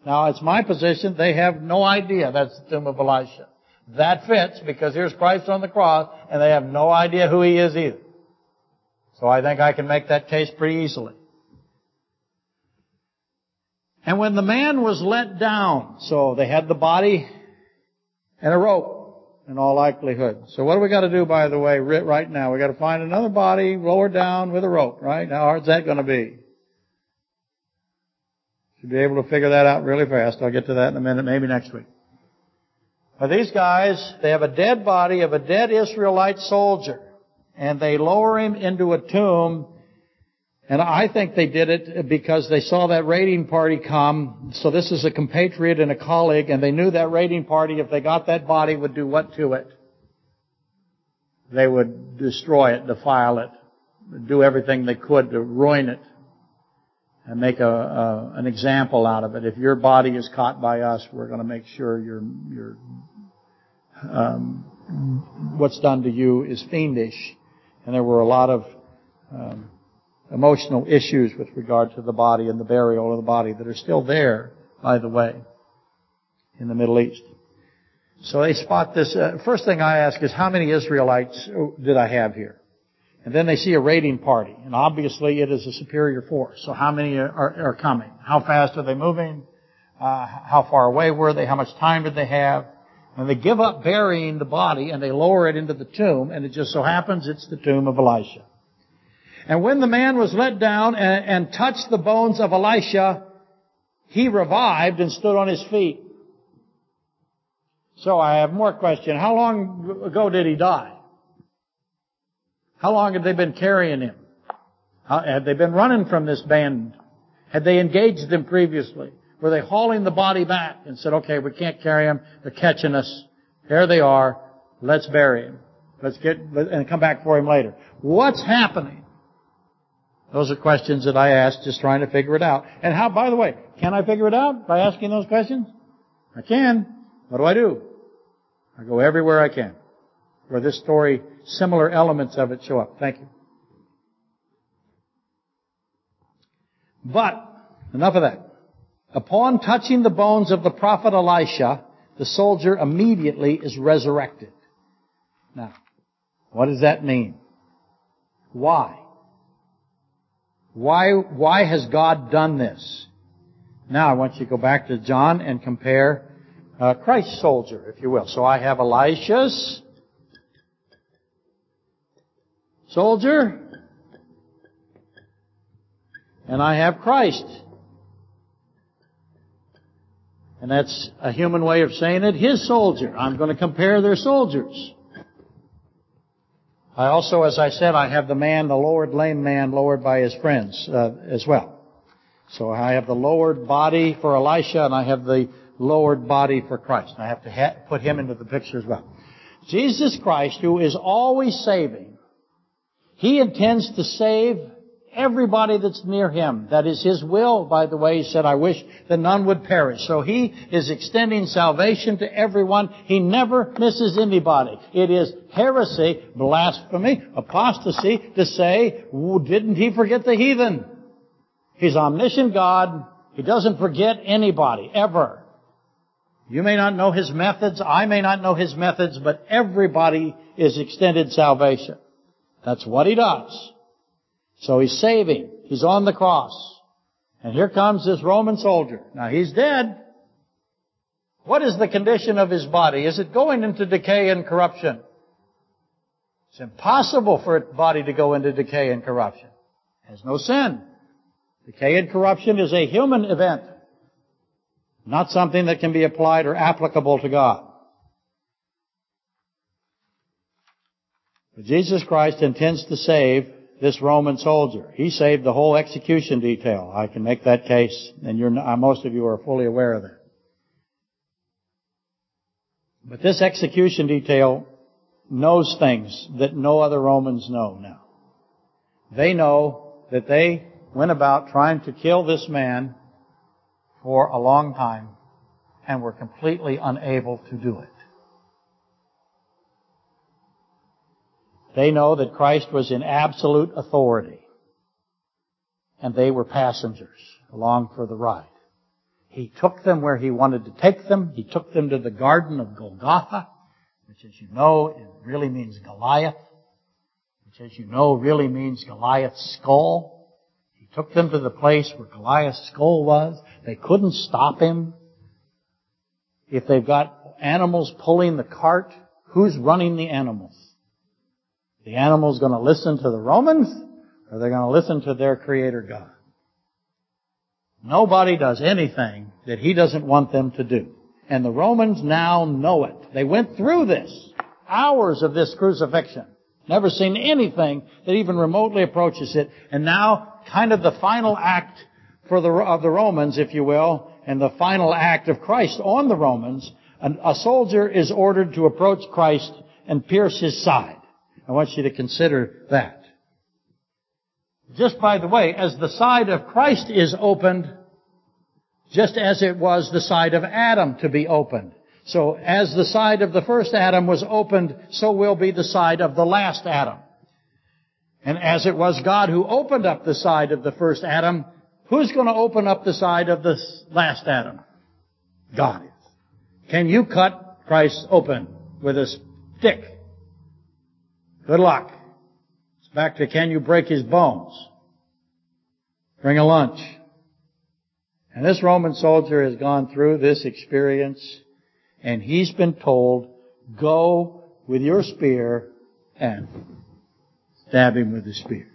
Now it's my position, they have no idea that's the tomb of Elisha. That fits because here's Christ on the cross and they have no idea who he is either. So I think I can make that case pretty easily. And when the man was let down, so they had the body and a rope in all likelihood. So what do we got to do by the way right now? We got to find another body lowered down with a rope, right? How hard's that going to be? Should be able to figure that out really fast. I'll get to that in a minute, maybe next week. But these guys, they have a dead body of a dead Israelite soldier, and they lower him into a tomb, and I think they did it because they saw that raiding party come, so this is a compatriot and a colleague, and they knew that raiding party, if they got that body, would do what to it? They would destroy it, defile it, do everything they could to ruin it and make a, a, an example out of it. If your body is caught by us, we're going to make sure your your um, what's done to you is fiendish. And there were a lot of um, emotional issues with regard to the body and the burial of the body that are still there, by the way, in the Middle East. So they spot this. Uh, first thing I ask is, how many Israelites did I have here? And then they see a raiding party, and obviously it is a superior force. So how many are, are coming? How fast are they moving? Uh, how far away were they? How much time did they have? And they give up burying the body and they lower it into the tomb, and it just so happens it's the tomb of Elisha. And when the man was let down and, and touched the bones of Elisha, he revived and stood on his feet. So I have more question. How long ago did he die? How long had they been carrying him? How, had they been running from this band? Had they engaged them previously? Were they hauling the body back and said, okay, we can't carry him. They're catching us. There they are. Let's bury him. Let's get, and come back for him later. What's happening? Those are questions that I ask just trying to figure it out. And how, by the way, can I figure it out by asking those questions? I can. What do I do? I go everywhere I can where this story, similar elements of it show up. Thank you. But, enough of that. Upon touching the bones of the prophet Elisha, the soldier immediately is resurrected. Now, what does that mean? Why? Why, why has God done this? Now I want you to go back to John and compare uh, Christ's soldier, if you will. So I have Elisha's soldier, and I have Christ. And that's a human way of saying it, his soldier. I'm going to compare their soldiers. I also, as I said, I have the man, the lowered lame man, lowered by his friends uh, as well. So I have the lowered body for Elisha, and I have the lowered body for Christ. I have to ha- put him into the picture as well. Jesus Christ, who is always saving, he intends to save everybody that's near him. That is his will, by the way. He said, I wish that none would perish. So he is extending salvation to everyone. He never misses anybody. It is heresy, blasphemy, apostasy to say, didn't he forget the heathen? He's omniscient God. He doesn't forget anybody, ever. You may not know his methods. I may not know his methods, but everybody is extended salvation. That's what he does. So he's saving. He's on the cross. And here comes this Roman soldier. Now he's dead. What is the condition of his body? Is it going into decay and corruption? It's impossible for a body to go into decay and corruption. It has no sin. Decay and corruption is a human event, not something that can be applied or applicable to God. But Jesus Christ intends to save this Roman soldier. He saved the whole execution detail. I can make that case, and uh, most of you are fully aware of that. But this execution detail knows things that no other Romans know now. They know that they went about trying to kill this man for a long time and were completely unable to do it. They know that Christ was in absolute authority and they were passengers along for the ride. He took them where he wanted to take them. He took them to the Garden of Golgotha, which as you know, it really means Goliath, which as you know really means Goliath's skull. He took them to the place where Goliath's skull was. They couldn't stop him. If they've got animals pulling the cart, who's running the animals? The animal's going to listen to the Romans, or they're going to listen to their creator God. Nobody does anything that he doesn't want them to do. And the Romans now know it. They went through this. Hours of this crucifixion. Never seen anything that even remotely approaches it. And now, kind of the final act for the, of the Romans, if you will, and the final act of Christ on the Romans, a soldier is ordered to approach Christ and pierce his side. I want you to consider that. Just by the way, as the side of Christ is opened, just as it was the side of Adam to be opened. So as the side of the first Adam was opened, so will be the side of the last Adam. And as it was God who opened up the side of the first Adam, who's going to open up the side of the last Adam? God is. Can you cut Christ open with a stick? Good luck. It's Back to can you break his bones? Bring a lunch. And this Roman soldier has gone through this experience and he's been told, go with your spear and stab him with the spear.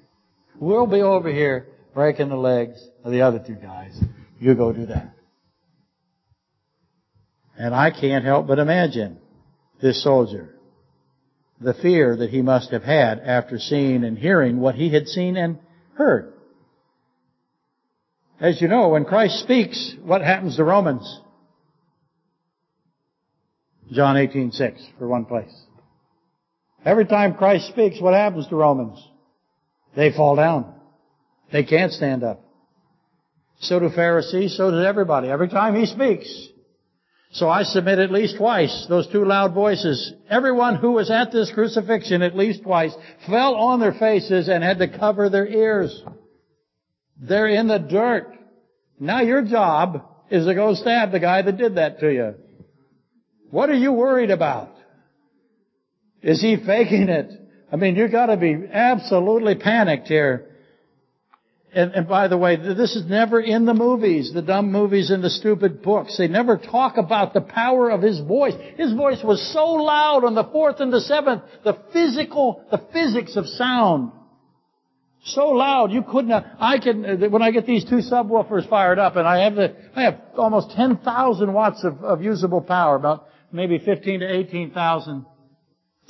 We'll be over here breaking the legs of the other two guys. You go do that. And I can't help but imagine this soldier the fear that he must have had after seeing and hearing what he had seen and heard. As you know, when Christ speaks, what happens to Romans? John 18:6 for one place. Every time Christ speaks, what happens to Romans? They fall down. They can't stand up. So do Pharisees, so does everybody. Every time he speaks, so I submit at least twice, those two loud voices. Everyone who was at this crucifixion at least twice fell on their faces and had to cover their ears. They're in the dirt. Now your job is to go stab the guy that did that to you. What are you worried about? Is he faking it? I mean, you gotta be absolutely panicked here. And, and, by the way, this is never in the movies, the dumb movies and the stupid books. They never talk about the power of his voice. His voice was so loud on the fourth and the seventh, the physical, the physics of sound. So loud, you couldn't, I can, when I get these two subwoofers fired up and I have the, I have almost 10,000 watts of, of usable power, about maybe 15 to 18,000,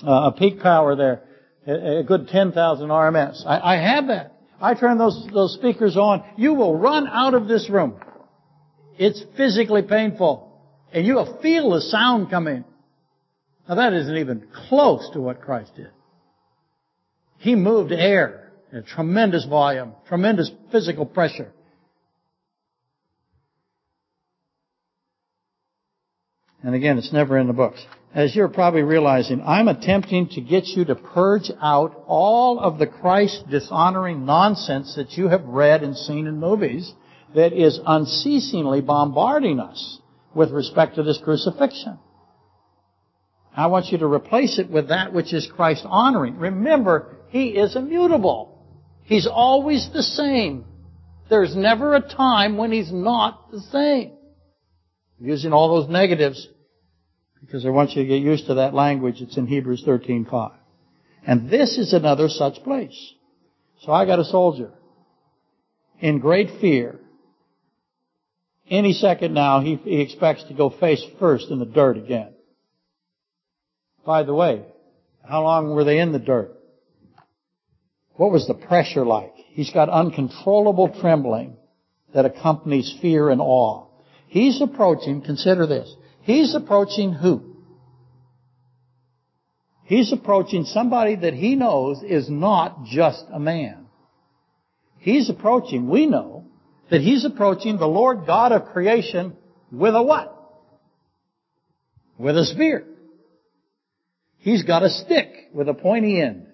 uh, a peak power there, a, a good 10,000 RMS. I, I have that. I turn those, those speakers on, you will run out of this room. It's physically painful. And you will feel the sound coming. Now that isn't even close to what Christ did. He moved air at a tremendous volume, tremendous physical pressure. And again, it's never in the books as you're probably realizing, I'm attempting to get you to purge out all of the Christ dishonoring nonsense that you have read and seen in movies that is unceasingly bombarding us with respect to this crucifixion. I want you to replace it with that which is Christ honoring. Remember, He is immutable. He's always the same. There's never a time when He's not the same. Using all those negatives because I want you to get used to that language. It's in Hebrews 13:5. And this is another such place. So I got a soldier in great fear. Any second now, he, he expects to go face first in the dirt again. By the way, how long were they in the dirt? What was the pressure like? He's got uncontrollable trembling that accompanies fear and awe. He's approaching, consider this, He's approaching who? He's approaching somebody that he knows is not just a man. He's approaching, we know, that he's approaching the Lord God of creation with a what? with a spear. He's got a stick with a pointy end.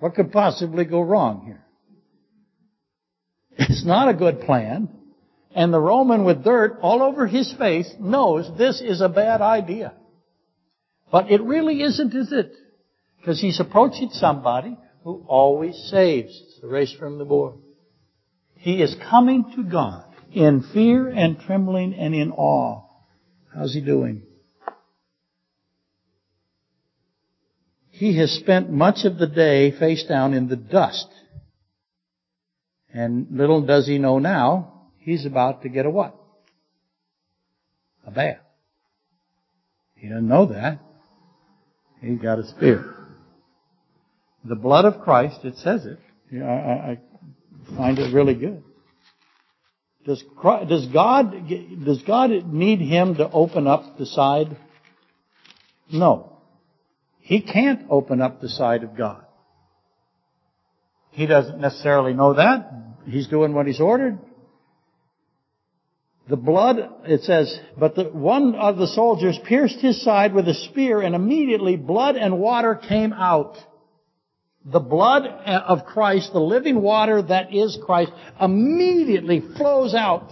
What could possibly go wrong here? It's not a good plan. And the Roman with dirt all over his face knows this is a bad idea. But it really isn't, is it? Because he's approaching somebody who always saves. It's the race from the board. He is coming to God in fear and trembling and in awe. How's he doing? He has spent much of the day face down in the dust. And little does he know now, he's about to get a what? A bath. He doesn't know that. He's got a spear. The blood of Christ, it says it. I, I find it really good. Does, Christ, does God does God need him to open up the side? No. He can't open up the side of God. He doesn't necessarily know that. He's doing what he's ordered. The blood, it says, but the, one of the soldiers pierced his side with a spear and immediately blood and water came out. The blood uh, of Christ, the living water that is Christ, immediately flows out.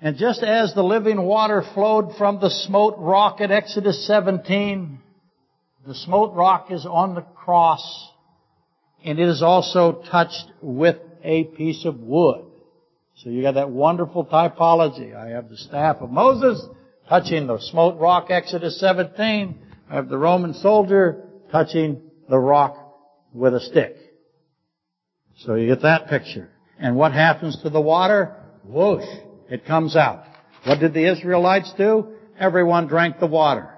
And just as the living water flowed from the smote rock at Exodus 17, the smote rock is on the cross and it is also touched with a piece of wood. So you got that wonderful typology. I have the staff of Moses touching the smote rock, Exodus 17. I have the Roman soldier touching the rock with a stick. So you get that picture. And what happens to the water? Whoosh! It comes out. What did the Israelites do? Everyone drank the water.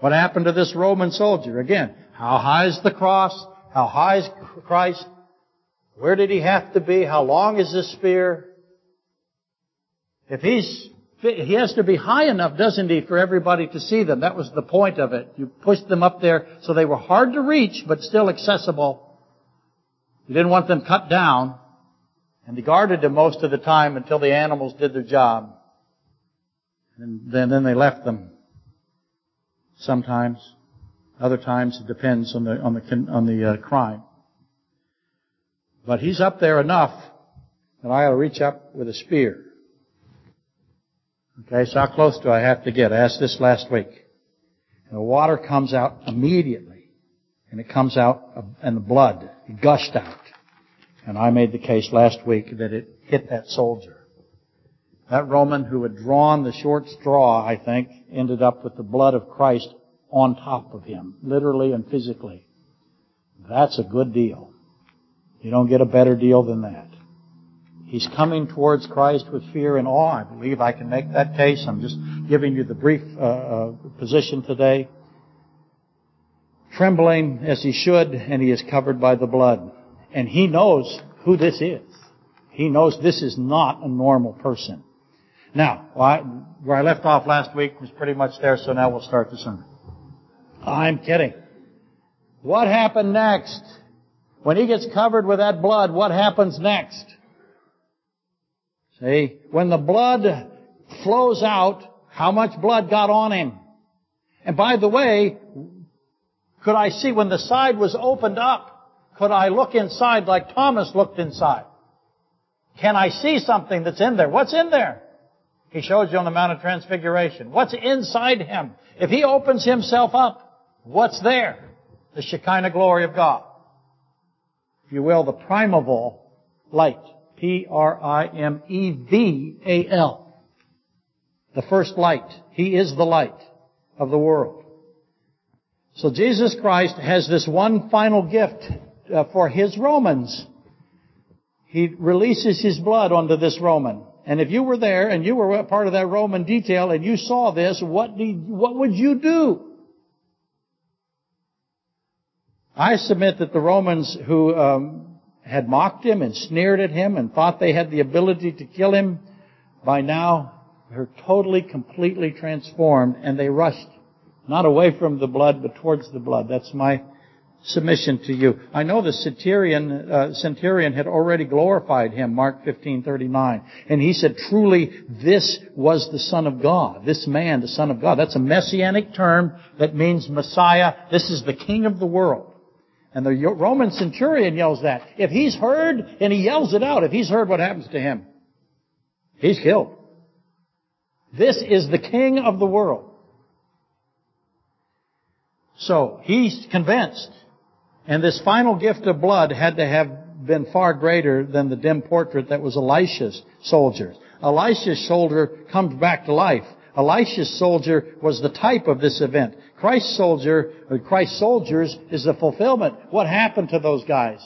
What happened to this Roman soldier? Again, how high is the cross? How high is Christ? Where did he have to be? How long is this spear? If he's, he has to be high enough, doesn't he, for everybody to see them. That was the point of it. You pushed them up there so they were hard to reach, but still accessible. You didn't want them cut down. And he guarded them most of the time until the animals did their job. And then, then they left them. Sometimes. Other times it depends on the, on the, on the uh, crime. But he's up there enough that I ought to reach up with a spear. Okay, so how close do I have to get? I asked this last week. And the water comes out immediately. And it comes out, uh, and the blood gushed out. And I made the case last week that it hit that soldier. That Roman who had drawn the short straw, I think, ended up with the blood of Christ on top of him, literally and physically. That's a good deal. You don't get a better deal than that. He's coming towards Christ with fear and awe. I believe I can make that case. I'm just giving you the brief uh, uh, position today. Trembling as he should, and he is covered by the blood. And he knows who this is. He knows this is not a normal person. Now, where I left off last week was pretty much there, so now we'll start the sermon. I'm kidding. What happened next? When he gets covered with that blood, what happens next? See, when the blood flows out, how much blood got on him? And by the way, could I see when the side was opened up, could I look inside like Thomas looked inside? Can I see something that's in there? What's in there? He shows you on the Mount of Transfiguration. What's inside him? If he opens himself up, What's there? The Shekinah glory of God. If you will, the primeval light. P-R-I-M-E-V-A-L. The first light. He is the light of the world. So Jesus Christ has this one final gift uh, for his Romans. He releases his blood onto this Roman. And if you were there and you were part of that Roman detail and you saw this, what, did, what would you do? I submit that the Romans who um, had mocked him and sneered at him and thought they had the ability to kill him, by now they're totally, completely transformed, and they rushed not away from the blood, but towards the blood. That's my submission to you. I know the centurion, uh, centurion had already glorified him, Mark 15:39, and he said, "Truly, this was the Son of God. This man, the Son of God." That's a messianic term that means Messiah. This is the King of the world. And the Roman centurion yells that. If he's heard, and he yells it out, if he's heard what happens to him, he's killed. This is the King of the world. So, he's convinced. And this final gift of blood had to have been far greater than the dim portrait that was Elisha's soldiers. Elisha's soldier comes back to life. Elisha's soldier was the type of this event. Christ's soldier, uh, or Christ's soldiers is the fulfillment. What happened to those guys?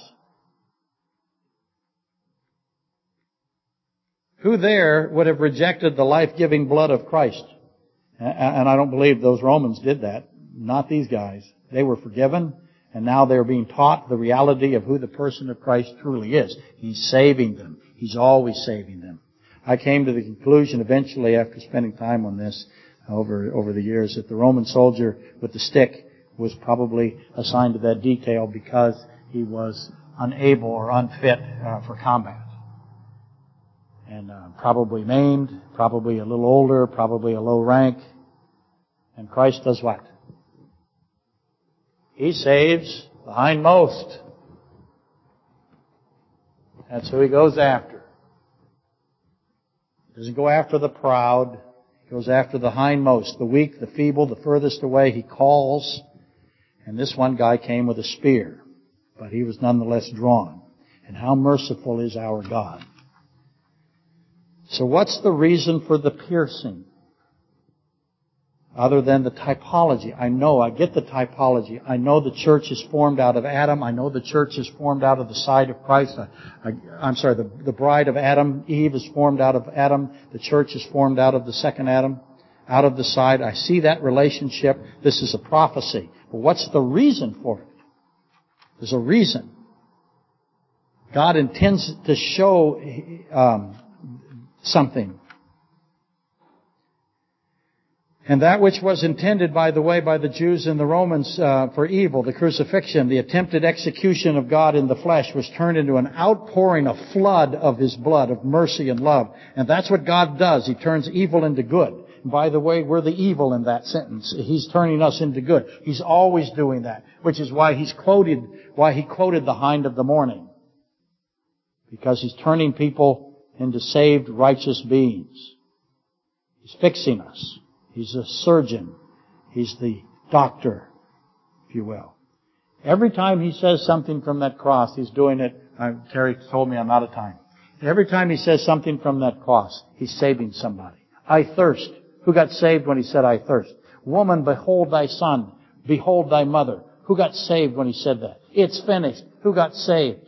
Who there would have rejected the life-giving blood of Christ? And I don't believe those Romans did that. Not these guys. They were forgiven, and now they're being taught the reality of who the person of Christ truly is. He's saving them. He's always saving them. I came to the conclusion eventually after spending time on this over, over the years that the Roman soldier with the stick was probably assigned to that detail because he was unable or unfit uh, for combat. And uh, probably maimed, probably a little older, probably a low rank. And Christ does what? He saves the hindmost. That's who he goes after. He doesn't go after the proud. Goes after the hindmost, the weak, the feeble, the furthest away. He calls. And this one guy came with a spear, but he was nonetheless drawn. And how merciful is our God. So what's the reason for the piercing? Other than the typology. I know, I get the typology. I know the church is formed out of Adam. I know the church is formed out of the side of Christ. I, am sorry, the, the bride of Adam, Eve, is formed out of Adam. The church is formed out of the second Adam, out of the side. I see that relationship. This is a prophecy. But what's the reason for it? There's a reason. God intends to show um, something. And that which was intended, by the way, by the Jews and the Romans uh, for evil, the crucifixion, the attempted execution of God in the flesh, was turned into an outpouring, a flood of His blood, of mercy and love. And that's what God does. He turns evil into good. And by the way, we're the evil in that sentence. He's turning us into good. He's always doing that, which is why He's quoted, why He quoted the hind of the morning. Because He's turning people into saved, righteous beings. He's fixing us. He's a surgeon. He's the doctor, if you will. Every time he says something from that cross, he's doing it. Uh, Terry told me I'm out of time. Every time he says something from that cross, he's saving somebody. I thirst. Who got saved when he said, I thirst? Woman, behold thy son. Behold thy mother. Who got saved when he said that? It's finished. Who got saved?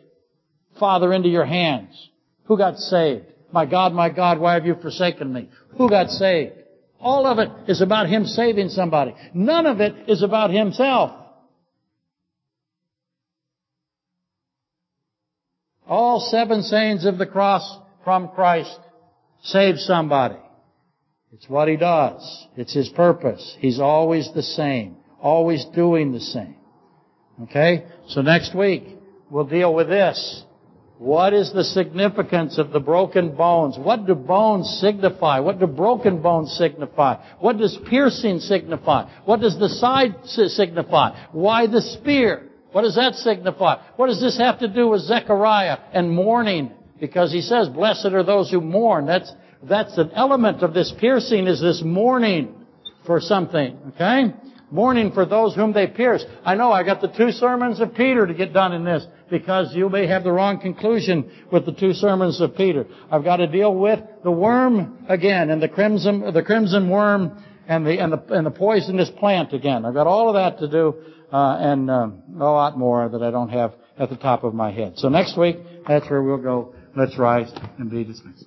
Father, into your hands. Who got saved? My God, my God, why have you forsaken me? Who got saved? All of it is about Him saving somebody. None of it is about Himself. All seven sayings of the cross from Christ save somebody. It's what He does. It's His purpose. He's always the same. Always doing the same. Okay? So next week, we'll deal with this. What is the significance of the broken bones? What do bones signify? What do broken bones signify? What does piercing signify? What does the side signify? Why the spear? What does that signify? What does this have to do with Zechariah and mourning? Because he says, blessed are those who mourn. That's, that's an element of this piercing is this mourning for something. Okay? Mourning for those whom they pierced. I know I got the two sermons of Peter to get done in this because you may have the wrong conclusion with the two sermons of Peter. I've got to deal with the worm again and the crimson, the crimson worm and the, and the, and the poisonous plant again. I've got all of that to do, uh, and, um, a lot more that I don't have at the top of my head. So next week, that's where we'll go. Let's rise and be dismissed.